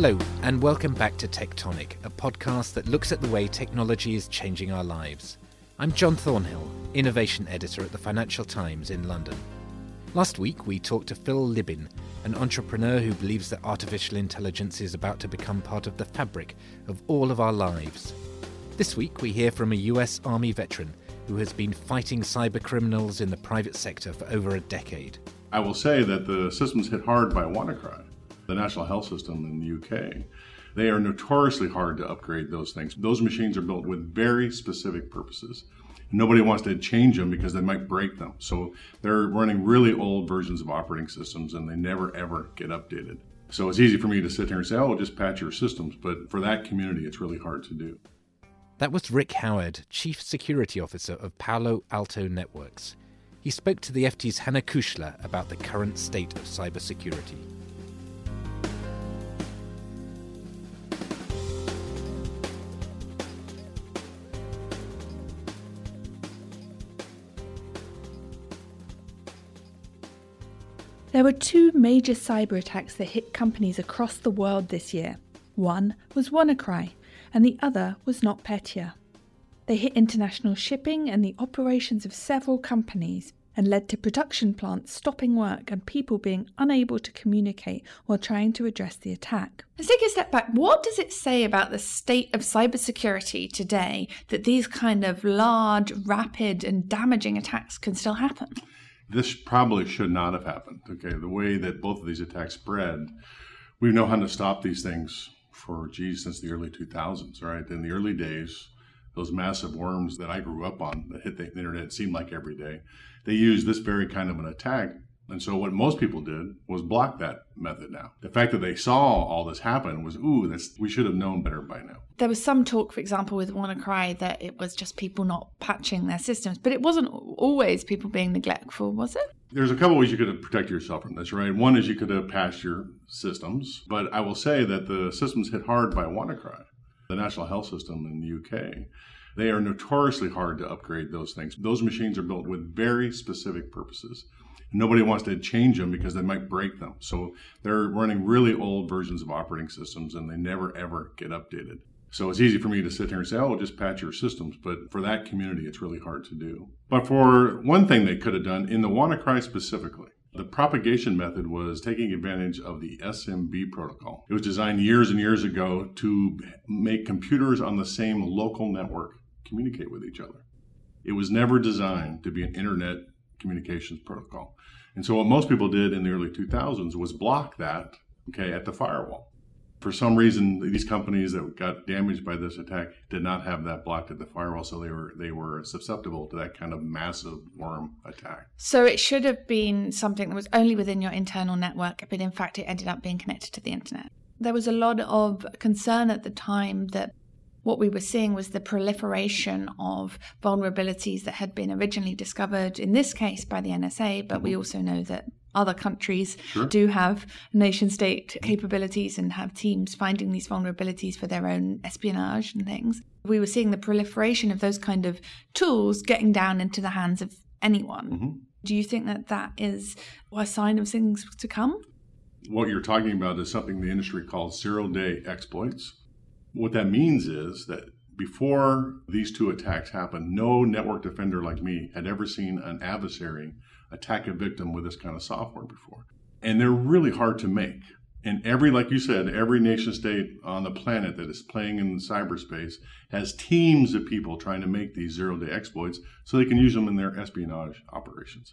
Hello, and welcome back to Tectonic, a podcast that looks at the way technology is changing our lives. I'm John Thornhill, Innovation Editor at the Financial Times in London. Last week, we talked to Phil Libin, an entrepreneur who believes that artificial intelligence is about to become part of the fabric of all of our lives. This week, we hear from a US Army veteran who has been fighting cyber criminals in the private sector for over a decade. I will say that the system's hit hard by WannaCry, the national health system in the UK. They are notoriously hard to upgrade those things. Those machines are built with very specific purposes. Nobody wants to change them because they might break them. So they're running really old versions of operating systems and they never ever get updated. So it's easy for me to sit here and say, oh, just patch your systems. But for that community, it's really hard to do. That was Rick Howard, Chief Security Officer of Palo Alto Networks. He spoke to the FT's Hannah Kuchler about the current state of cybersecurity. There were two major cyber attacks that hit companies across the world this year. One was WannaCry, and the other was NotPetya. They hit international shipping and the operations of several companies and led to production plants stopping work and people being unable to communicate while trying to address the attack. Let's take a step back. What does it say about the state of cybersecurity today that these kind of large, rapid, and damaging attacks can still happen? This probably should not have happened. Okay, the way that both of these attacks spread, we know how to stop these things for, geez, since the early 2000s, right? In the early days, those massive worms that I grew up on that hit the internet seemed like every day. They used this very kind of an attack. And so what most people did was block that method now. The fact that they saw all this happen was, ooh, that's we should have known better by now. There was some talk, for example, with WannaCry that it was just people not patching their systems, but it wasn't always people being neglectful, was it? There's a couple ways you could have protected yourself from this, right? One is you could have patched your systems, but I will say that the systems hit hard by WannaCry the national health system in the UK. They are notoriously hard to upgrade those things. Those machines are built with very specific purposes. Nobody wants to change them because they might break them. So they're running really old versions of operating systems and they never ever get updated. So it's easy for me to sit here and say, oh, just patch your systems. But for that community, it's really hard to do. But for one thing they could have done in the WannaCry specifically, the propagation method was taking advantage of the SMB protocol. It was designed years and years ago to make computers on the same local network communicate with each other. It was never designed to be an internet communications protocol. And so what most people did in the early 2000s was block that, okay, at the firewall for some reason these companies that got damaged by this attack did not have that blocked at the firewall so they were they were susceptible to that kind of massive worm attack so it should have been something that was only within your internal network but in fact it ended up being connected to the internet there was a lot of concern at the time that what we were seeing was the proliferation of vulnerabilities that had been originally discovered, in this case by the NSA, but we mm-hmm. also know that other countries sure. do have nation state capabilities and have teams finding these vulnerabilities for their own espionage and things. We were seeing the proliferation of those kind of tools getting down into the hands of anyone. Mm-hmm. Do you think that that is a sign of things to come? What you're talking about is something the industry calls zero day exploits. What that means is that before these two attacks happened, no network defender like me had ever seen an adversary attack a victim with this kind of software before. And they're really hard to make. And every, like you said, every nation state on the planet that is playing in cyberspace has teams of people trying to make these zero day exploits so they can use them in their espionage operations.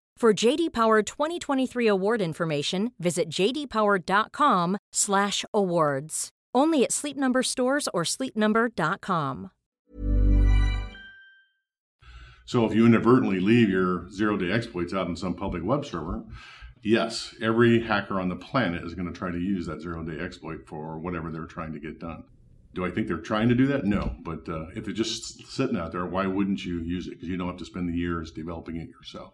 For JD Power 2023 award information, visit jdpower.com/awards. Only at Sleep Number stores or sleepnumber.com. So if you inadvertently leave your zero day exploits out in some public web server, Yes, every hacker on the planet is going to try to use that zero day exploit for whatever they're trying to get done. Do I think they're trying to do that? No. But uh, if it's just sitting out there, why wouldn't you use it? Because you don't have to spend the years developing it yourself.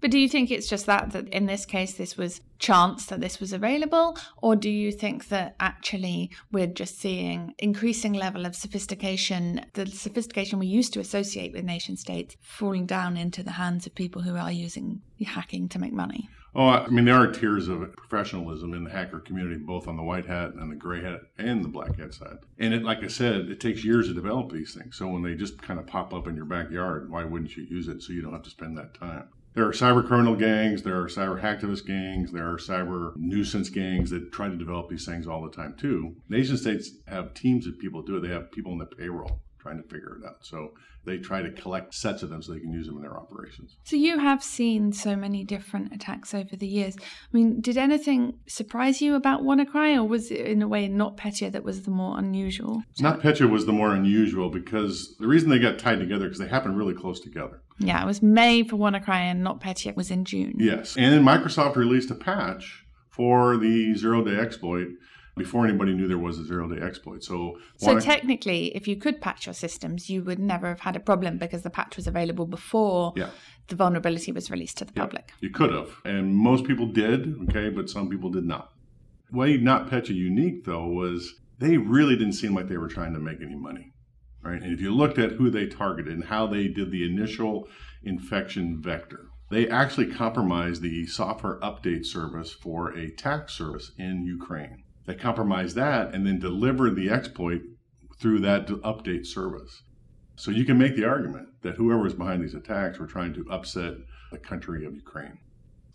But do you think it's just that that in this case this was chance that this was available, or do you think that actually we're just seeing increasing level of sophistication, the sophistication we used to associate with nation states, falling down into the hands of people who are using hacking to make money? Oh, I mean, there are tiers of professionalism in the hacker community, both on the white hat and the gray hat and the black hat side. And it, like I said, it takes years to develop these things. So when they just kind of pop up in your backyard, why wouldn't you use it so you don't have to spend that time? There are cyber criminal gangs, there are cyber hacktivist gangs, there are cyber nuisance gangs that try to develop these things all the time too. Nation states have teams of people do it. They have people on the payroll trying to figure it out. So they try to collect sets of them so they can use them in their operations. So you have seen so many different attacks over the years. I mean, did anything surprise you about WannaCry, or was it in a way NotPetya that was the more unusual? NotPetya was the more unusual because the reason they got tied together because they happened really close together. Yeah, it was May for WannaCry and NotPetya was in June. Yes, and Microsoft released a patch for the zero-day exploit before anybody knew there was a zero day exploit. So, so technically, if you could patch your systems, you would never have had a problem because the patch was available before yeah. the vulnerability was released to the yeah, public. You could have, and most people did, okay, but some people did not. Way NotPetya unique though was they really didn't seem like they were trying to make any money, right? And if you looked at who they targeted and how they did the initial infection vector, they actually compromised the software update service for a tax service in Ukraine that compromise that and then deliver the exploit through that update service. So you can make the argument that whoever is behind these attacks were trying to upset the country of Ukraine.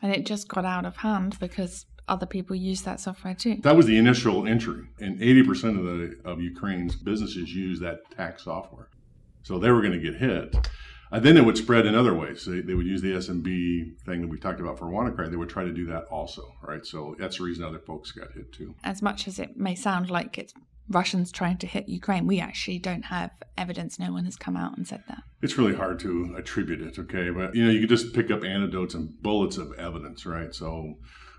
And it just got out of hand because other people use that software too. That was the initial entry, and 80% of the of Ukraine's businesses use that tax software. So they were going to get hit. And then it would spread in other ways. They, they would use the SMB thing that we talked about for WannaCry. They would try to do that also, right? So that's the reason other folks got hit too. As much as it may sound like it's Russians trying to hit Ukraine, we actually don't have evidence. No one has come out and said that. It's really hard to attribute it, okay? But, you know, you could just pick up anecdotes and bullets of evidence, right? So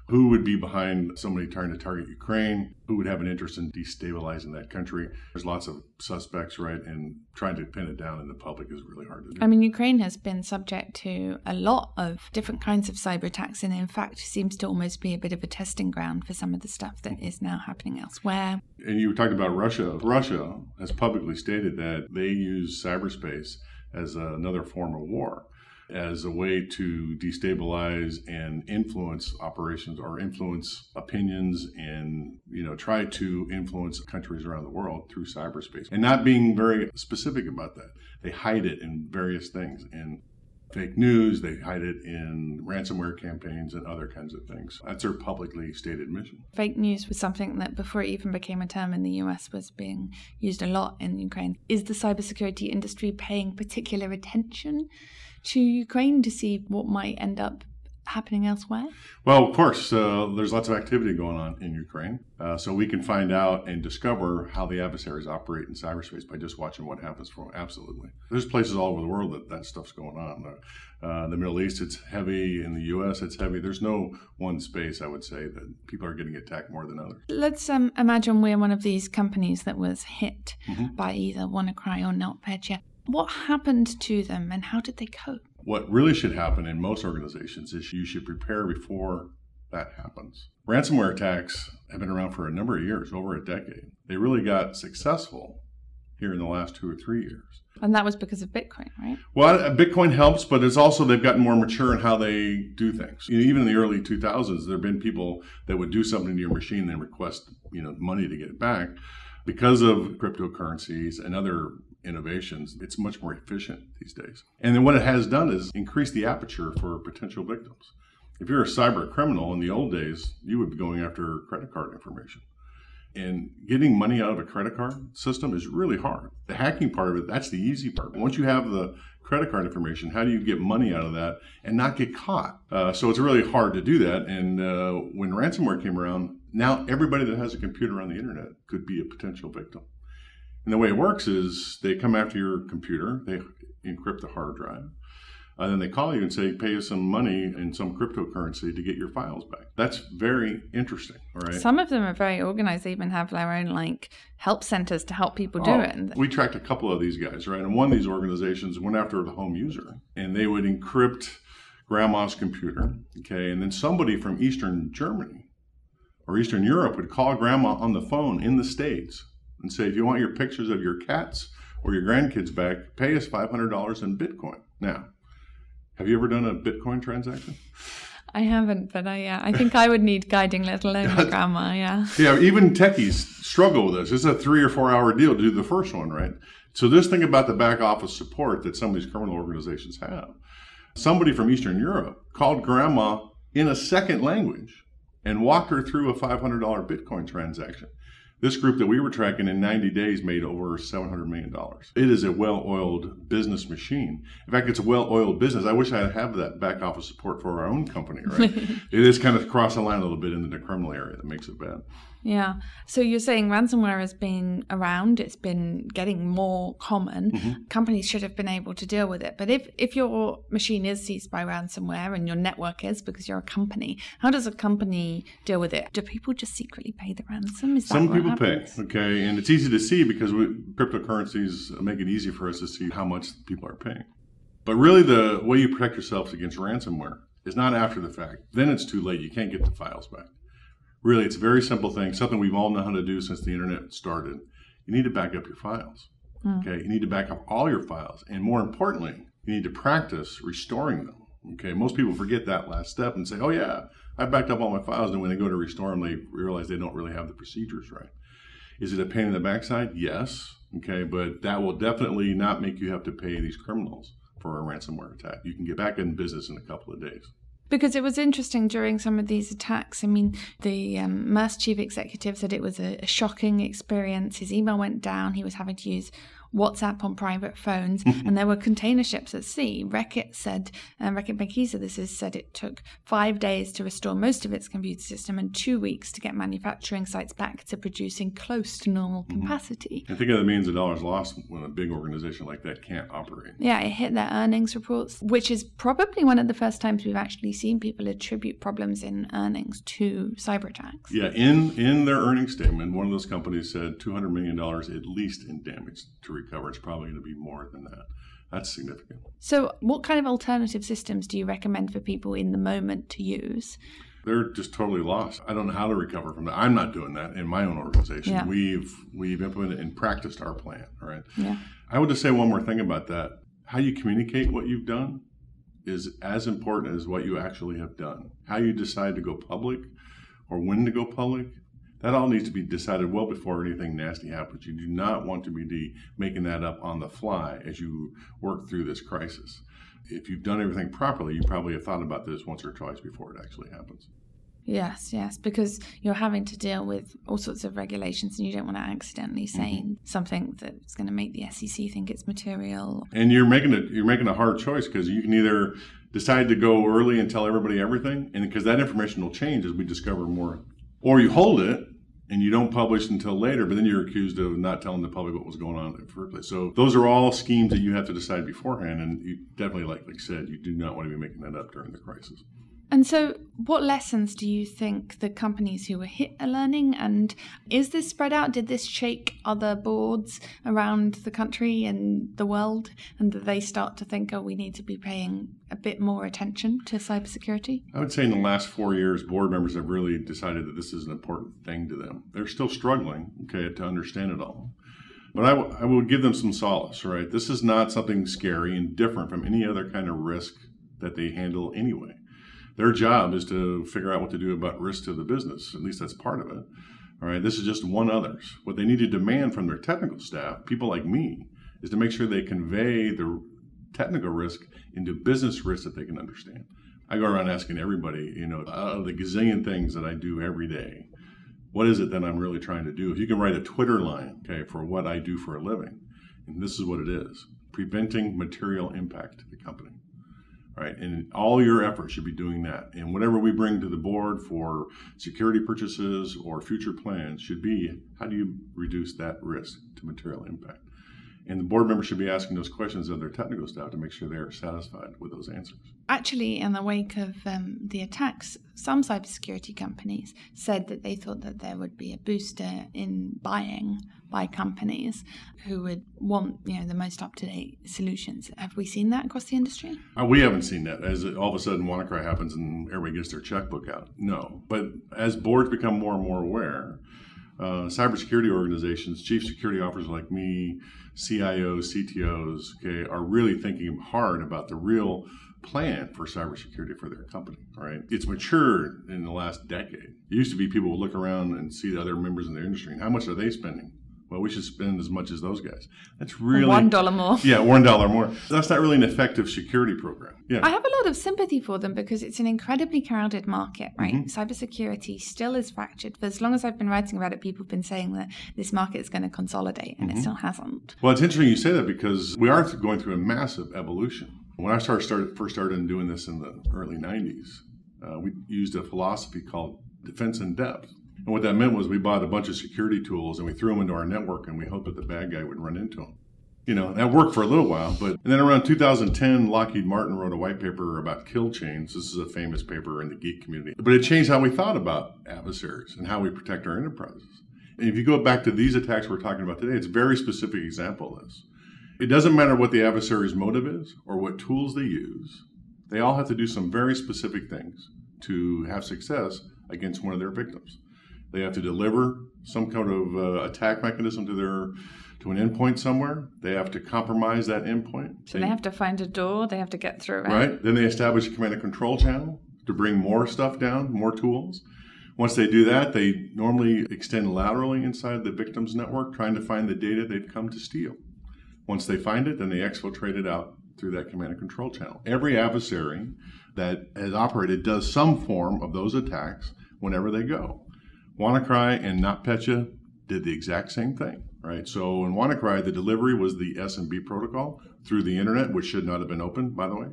who would be behind somebody trying to target Ukraine, who would have an interest in destabilizing that country. There's lots of suspects, right? And trying to pin it down in the public is really hard to do. I mean, Ukraine has been subject to a lot of different kinds of cyber attacks, and in fact, seems to almost be a bit of a testing ground for some of the stuff that is now happening elsewhere. And you were talking about Russia. Russia has publicly stated that they use cyberspace as another form of war as a way to destabilize and influence operations or influence opinions and you know try to influence countries around the world through cyberspace. And not being very specific about that. They hide it in various things in fake news they hide it in ransomware campaigns and other kinds of things. That's their publicly stated mission. Fake news was something that before it even became a term in the US was being used a lot in Ukraine. Is the cybersecurity industry paying particular attention to Ukraine to see what might end up happening elsewhere? Well, of course, uh, there's lots of activity going on in Ukraine. Uh, so we can find out and discover how the adversaries operate in cyberspace by just watching what happens from absolutely. There's places all over the world that that stuff's going on. Uh, the Middle East, it's heavy. In the U.S., it's heavy. There's no one space, I would say, that people are getting attacked more than others. Let's um, imagine we're one of these companies that was hit mm-hmm. by either WannaCry or NotPetya. What happened to them and how did they cope? What really should happen in most organizations is you should prepare before that happens. Ransomware attacks have been around for a number of years, over a decade. They really got successful here in the last two or three years. And that was because of Bitcoin, right? Well, uh, Bitcoin helps, but it's also they've gotten more mature in how they do things. You know, even in the early 2000s, there have been people that would do something to your machine and request, you know, money to get it back. Because of cryptocurrencies and other innovations, it's much more efficient these days. And then what it has done is increase the aperture for potential victims. If you're a cyber criminal in the old days, you would be going after credit card information. And getting money out of a credit card system is really hard. The hacking part of it, that's the easy part. Once you have the credit card information, how do you get money out of that and not get caught? Uh, so it's really hard to do that. And uh, when ransomware came around, now everybody that has a computer on the internet could be a potential victim. And the way it works is they come after your computer, they encrypt the hard drive. and then they call you and say, pay us some money in some cryptocurrency to get your files back. That's very interesting, right? Some of them are very organized. They even have their own like help centers to help people do Oh, it. We tracked a couple of these guys, right? And one of these organizations went after the home user and they would encrypt grandma's computer, okay? And then somebody from Eastern Germany or Eastern Europe would call grandma on the phone in the States and say, if you want your pictures of your cats or your grandkids back, pay us $500 in Bitcoin. Now, have you ever done a Bitcoin transaction? I haven't, but I yeah, I think I would need guiding, let alone my grandma. Yeah. Yeah, even techies struggle with this. It's a three or four hour deal to do the first one, right? So this thing about the back office support that some of these criminal organizations have. Somebody from Eastern Europe called grandma in a second language and walked her through a $500 Bitcoin transaction. This group that we were tracking in 90 days made over $700 million. It is a well oiled business machine. In fact, it's a well oiled business. I wish I have that back office support for our own company, right? it is kind of crossing the line a little bit into the criminal area that makes it bad. Yeah. So you're saying ransomware has been around, it's been getting more common. Mm-hmm. Companies should have been able to deal with it. But if, if your machine is seized by ransomware and your network is because you're a company, how does a company deal with it? Do people just secretly pay the ransom? Is Some people happens? pay, okay, and it's easy to see because we, cryptocurrencies make it easy for us to see how much people are paying. But really, the way you protect yourself against ransomware is not after the fact. Then it's too late. You can't get the files back. Really, it's a very simple thing, something we've all known how to do since the internet started. You need to back up your files. Mm. Okay, you need to back up all your files, and more importantly, you need to practice restoring them. Okay, most people forget that last step and say, "Oh yeah, I backed up all my files," and when they go to restore them, they realize they don't really have the procedures right. Is it a pain in the backside? Yes. Okay, but that will definitely not make you have to pay these criminals for a ransomware attack. You can get back in business in a couple of days. Because it was interesting during some of these attacks. I mean, the um, Maersk chief executive said it was a, a shocking experience. His email went down. He was having to use WhatsApp on private phones, and there were container ships at sea. Reckitt said, uh, Reckitt Benckiser, this is said it took five days to restore most of its computer system and two weeks to get manufacturing sites back to producing close to normal capacity. And think of the millions of dollars lost when a big organization like that can't operate. Yeah, it hit their earnings reports, which is probably one of the first times we've actually seen people attribute problems in earnings to cyber attacks. Yeah, in in their earnings statement, one of those companies said two hundred million dollars at least in damage to recover. It's probably going to be more than that. That's significant. So, what kind of alternative systems do you recommend for people in the moment to use? They're just totally lost. I don't know how to recover from that. I'm not doing that in my own organization. Yeah. We've we've implemented and practiced our plan. All right. Yeah. I would just say one more thing about that. How you communicate what you've done is as important as what you actually have done. How you decide to go public or when to go public, that all needs to be decided well before anything nasty happens. You do not want to be making that up on the fly as you work through this crisis. If you've done everything properly, you probably have thought about this once or twice before it actually happens. Yes, yes, because you're having to deal with all sorts of regulations and you don't want to accidentally mm-hmm. say something that's going to make the SEC think it's material. and you're making a you're making a hard choice because you can either decide to go early and tell everybody everything, and because that information will change as we discover more, or you hold it and you don't publish until later, but then you're accused of not telling the public what was going on in the first place. So those are all schemes that you have to decide beforehand, and you definitely, like like said, you do not want to be making that up during the crisis. And so, what lessons do you think the companies who were hit are learning? And is this spread out? Did this shake other boards around the country and the world? And that they start to think, oh, we need to be paying a bit more attention to cybersecurity? I would say in the last four years, board members have really decided that this is an important thing to them. They're still struggling, okay, to understand it all. But I, w- I will give them some solace, right? This is not something scary and different from any other kind of risk that they handle anyway. Their job is to figure out what to do about risk to the business. At least that's part of it. All right, this is just one others. What they need to demand from their technical staff, people like me, is to make sure they convey the technical risk into business risk that they can understand. I go around asking everybody, you know, out of the gazillion things that I do every day, what is it that I'm really trying to do? If you can write a Twitter line, okay, for what I do for a living, and this is what it is preventing material impact to the company right? And all your efforts should be doing that. And whatever we bring to the board for security purchases or future plans should be how do you reduce that risk to material impact? And the board members should be asking those questions of their technical staff to make sure they're satisfied with those answers. Actually, in the wake of um, the attacks, some cybersecurity companies said that they thought that there would be a booster in buying by companies who would want you know the most up to date solutions. Have we seen that across the industry? Uh, we haven't seen that. As all of a sudden WannaCry happens and everybody gets their checkbook out. No, but as boards become more and more aware, uh, cybersecurity organizations, chief security officers like me, CIOs, CTOs, okay, are really thinking hard about the real plan for cybersecurity for their company. Right? It's matured in the last decade. It used to be people would look around and see the other members in their industry and how much are they spending well, we should spend as much as those guys. That's really one dollar more. Yeah, one dollar more. That's not really an effective security program. Yeah, I have a lot of sympathy for them because it's an incredibly crowded market, right? Mm-hmm. Cybersecurity still is fractured. For as long as I've been writing about it, people have been saying that this market is going to consolidate, and mm-hmm. it still hasn't. Well, it's interesting you say that because we are going through a massive evolution. When I started, started first started doing this in the early '90s, uh, we used a philosophy called defense in depth and what that meant was we bought a bunch of security tools and we threw them into our network and we hoped that the bad guy would run into them. You know, that worked for a little while, but and then around 2010, Lockheed Martin wrote a white paper about kill chains. This is a famous paper in the geek community, but it changed how we thought about adversaries and how we protect our enterprises. And if you go back to these attacks we're talking about today, it's a very specific example of this. It doesn't matter what the adversary's motive is or what tools they use. They all have to do some very specific things to have success against one of their victims. They have to deliver some kind of uh, attack mechanism to their to an endpoint somewhere. They have to compromise that endpoint. So they, they have to find a door. They have to get through it. Right. Then they establish a command and control channel to bring more stuff down, more tools. Once they do that, they normally extend laterally inside the victim's network, trying to find the data they've come to steal. Once they find it, then they exfiltrate it out through that command and control channel. Every adversary that has operated does some form of those attacks whenever they go. WannaCry and NotPetya did the exact same thing, right? So in WannaCry, the delivery was the SMB protocol through the internet, which should not have been opened, by the way.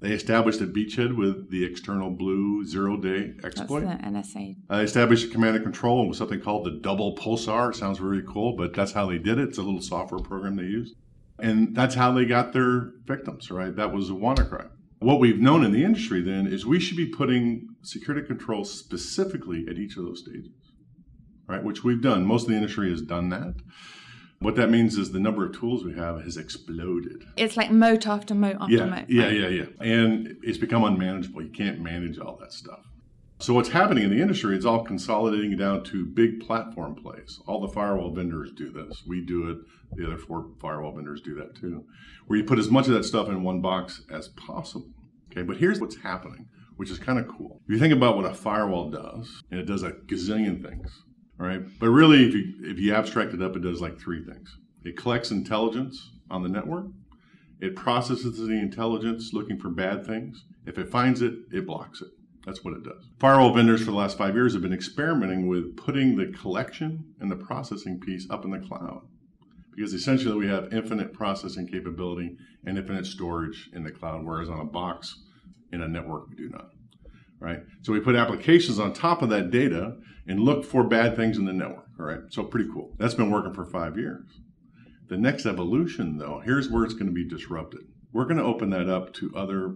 They established a beachhead with the EternalBlue zero day exploit. That's the NSA. Uh, they established a command and control with something called the DoublePulsar. It sounds very cool, but that's how they did it. It's a little software program they used. And that's how they got their victims, right? That was a WannaCry. What we've known in the industry then is we should be putting security controls specifically at each of those stages right? Which we've done. Most of the industry has done that. What that means is the number of tools we have has exploded. It's like moat after moat after yeah, moat. Yeah, yeah, yeah. And it's become unmanageable. You can't manage all that stuff. So what's happening in the industry, it's all consolidating down to big platform plays. All the firewall vendors do this. We do it. The other four firewall vendors do that too. Where you put as much of that stuff in one box as possible. Okay, but here's what's happening, which is kind of cool. If you think about what a firewall does, and it does a gazillion things all right. But really, if you if you abstract it up, it does like three things. It collects intelligence on the network. It processes the intelligence looking for bad things. If it finds it, it blocks it. That's what it does. Firewall vendors for the last five years have been experimenting with putting the collection and the processing piece up in the cloud. Because essentially we have infinite processing capability and infinite storage in the cloud, whereas on a box in a network we do not right? So we put applications on top of that data and look for bad things in the network, all right? So pretty cool. That's been working for five years. The next evolution, though, here's where it's going to be disrupted. We're going to open that up to other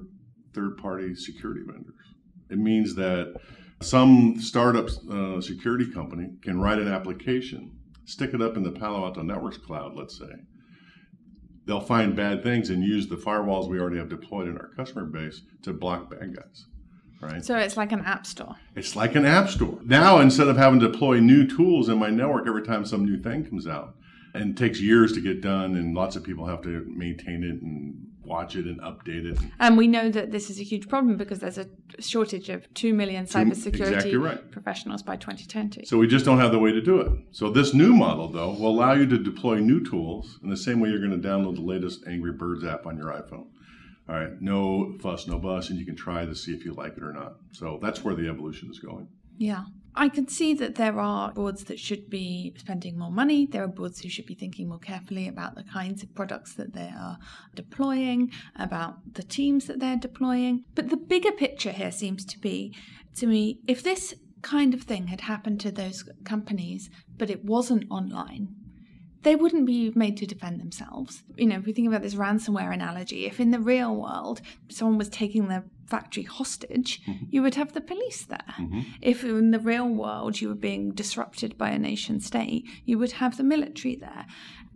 third party security vendors. It means that some startup uh, security company can write an application, stick it up in the Palo Alto Networks cloud, let's say. They'll find bad things and use the firewalls we already have deployed in our customer base to block bad guys right? So it's like an app store. It's like an app store. Now, instead of having to deploy new tools in my network every time some new thing comes out, and takes years to get done, and lots of people have to maintain it and watch it and update it. And we know that this is a huge problem because there's a shortage of 2 million cybersecurity exactly right. professionals by 2020. So we just don't have the way to do it. So this new model, though, will allow you to deploy new tools in the same way you're going to download the latest Angry Birds app on your iPhone. All right, no fuss, no fuss, and you can try to see if you like it or not. So that's where the evolution is going. Yeah. I can see that there are boards that should be spending more money. There are boards who should be thinking more carefully about the kinds of products that they are deploying, about the teams that they're deploying. But the bigger picture here seems to be to me if this kind of thing had happened to those companies, but it wasn't online, they wouldn't be made to defend themselves. You know, if we think about this ransomware analogy, if in the real world someone was taking the factory hostage, mm-hmm. you would have the police there. Mm-hmm. If in the real world you were being disrupted by a nation state, you would have the military there.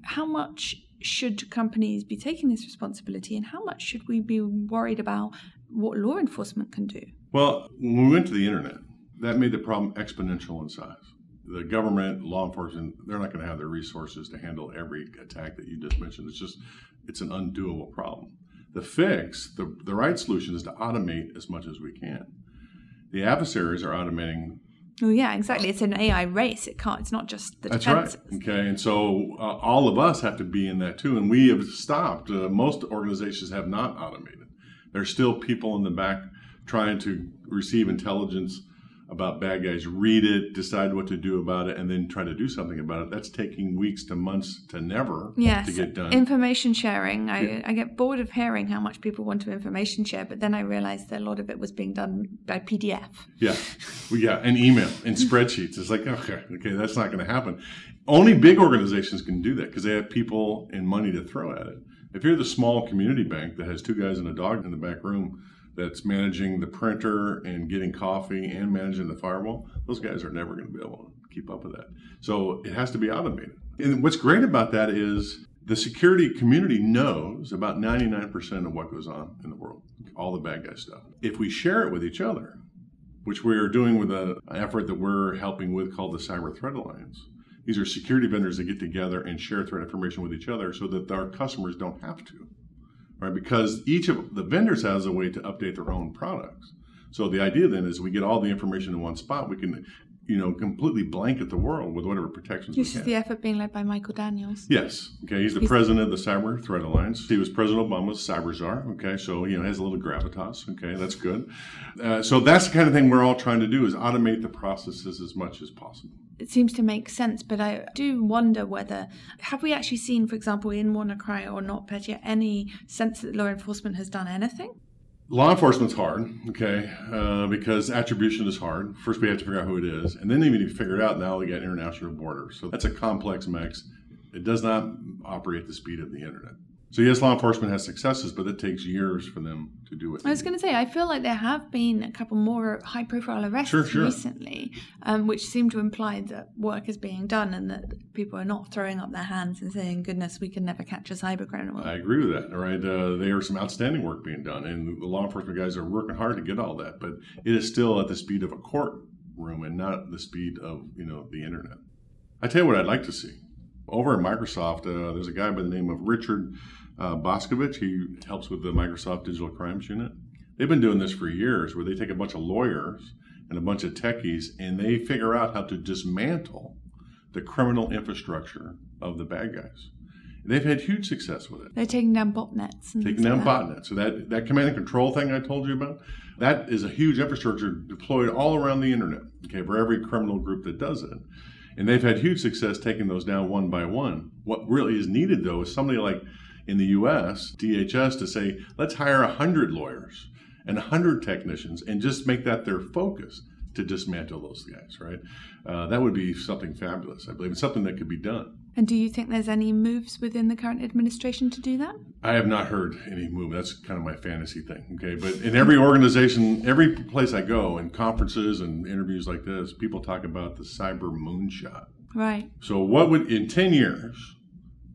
How much should companies be taking this responsibility and how much should we be worried about what law enforcement can do? Well, when we went to the internet, that made the problem exponential in size the government, law enforcement, they're not going to have the resources to handle every attack that you just mentioned. It's just, it's an undoable problem. The fix, the, the right solution is to automate as much as we can. The adversaries are automating. Oh yeah, exactly. It's an AI race. It can't. It's not just the That's defenses. right. Okay, and so uh, all of us have to be in that too. And we have stopped. Uh, most organizations have not automated. There's still people in the back trying to receive intelligence about bad guys, read it, decide what to do about it, and then try to do something about it. That's taking weeks to months to never yes. to get done. Information sharing. I, yeah. I get bored of hearing how much people want to information share, but then I realized that a lot of it was being done by PDF. Yeah, well, yeah, and email and spreadsheets. It's like okay, okay, that's not going to happen. Only big organizations can do that because they have people and money to throw at it. If you're the small community bank that has two guys and a dog in the back room that's managing the printer and getting coffee and managing the firewall, those guys are never going to be able to keep up with that. So it has to be automated. And what's great about that is the security community knows about 99% of what goes on in the world, all the bad guy stuff. If we share it with each other, which we are doing with an effort that we're helping with called the Cyber Threat Alliance. These are security vendors that get together and share threat information with each other so that our customers don't have to right? Because each of the vendors has a way to update their own products. So the idea then is we get all the information in one spot. We can, you know, completely blanket the world with whatever protections this is the effort being led by Michael Daniels. Yes. Okay. He's the he's president of the Cyber Threat Alliance. He was President Obama's cyber czar. Okay. So, you know, has a little gravitas. Okay. That's good. Uh, so that's the kind of thing we're all trying to do is automate the processes as much as possible it seems to make sense, but I do wonder whether have we actually seen, for example, in WannaCry or not NotPetya, any sense that law enforcement has done anything? Law enforcement's hard, okay, uh, because attribution is hard. First, we have to figure out who it is, and then even if you figure it out, now we got international borders. So that's a complex mix. It does not operate the speed of the internet. So yes, law enforcement has successes, but it takes years for them to do it. I was going to say, I feel like there have been a couple more high-profile arrests sure, sure. recently, um, which seem to imply that work is being done and that people are not throwing up their hands and saying, "Goodness, we can never catch a cyber criminal." I agree with that. All right, uh, there are some outstanding work being done, and the law enforcement guys are working hard to get all that, but it is still at the speed of a courtroom and not the speed of you know the internet. I tell you what, I'd like to see over at Microsoft. Uh, there's a guy by the name of Richard uh, Boscovich. He helps with the Microsoft Digital Crimes Unit. They've been doing this for years, where they take a bunch of lawyers and a bunch of techies, and they figure out how to dismantle the criminal infrastructure of the bad guys. They've had huge success with it. They're taking down botnets. taking down botnets. So that, that command and control thing I told you about, that is a huge infrastructure deployed all around the internet, okay, for every criminal group that does it. And they've had huge success taking those down one by one. What really is needed, though, is somebody like in the US, DHS, to say, let's hire 100 lawyers and 100 technicians and just make that their focus to dismantle those guys, right? Uh, that would be something fabulous, I believe. It's something that could be done. And do you think there's any moves within the current administration to do that? I have not heard any move. That's kind of my fantasy thing, okay? But in every organization, every place I go, in conferences and interviews like this, people talk about the cyber moonshot. Right. So, what would, in 10 years,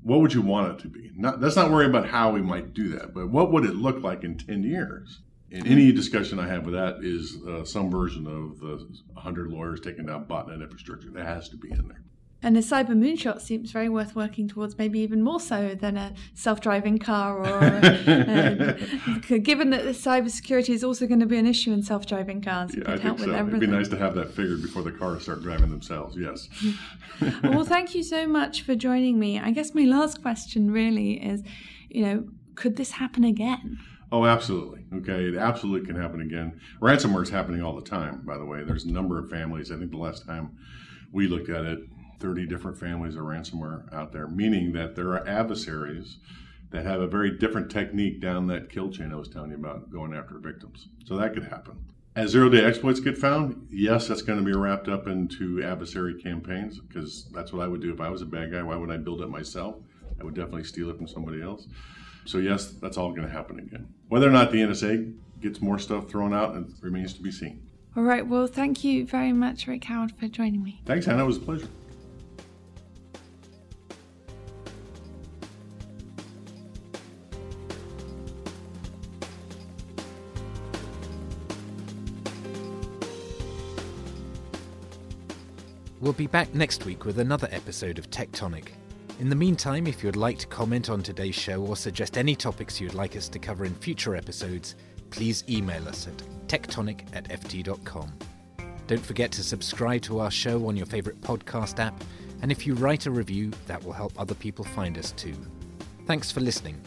what would you want it to be? Not, let's not worry about how we might do that, but what would it look like in 10 years? And any discussion I have with that is uh, some version of the 100 lawyers taking down botnet infrastructure. That has to be in there. And a cyber moonshot seems very worth working towards, maybe even more so than a self-driving car. Or uh, given that the cybersecurity is also going to be an issue in self-driving cars, yeah, I think so. It'd be nice to have that figured before the cars start driving themselves. Yes. well, thank you so much for joining me. I guess my last question really is, you know, could this happen again? Oh, absolutely. Okay, it absolutely can happen again. Ransomware is happening all the time. By the way, there's a number of families. I think the last time we looked at it, 30 different families of ransomware out there, meaning that there are adversaries that have a very different technique down that kill chain I was telling you about going after victims. So that could happen. As zero day exploits get found, yes, that's going to be wrapped up into adversary campaigns because that's what I would do if I was a bad guy. Why would I build it myself? I would definitely steal it from somebody else. So, yes, that's all going to happen again. Whether or not the NSA gets more stuff thrown out it remains to be seen. All right. Well, thank you very much, Rick Howard, for joining me. Thanks, Hannah. It was a pleasure. We'll be back next week with another episode of Tectonic. In the meantime, if you'd like to comment on today's show or suggest any topics you'd like us to cover in future episodes, please email us at tectonic at ft.com. Don't forget to subscribe to our show on your favourite podcast app, and if you write a review, that will help other people find us too. Thanks for listening.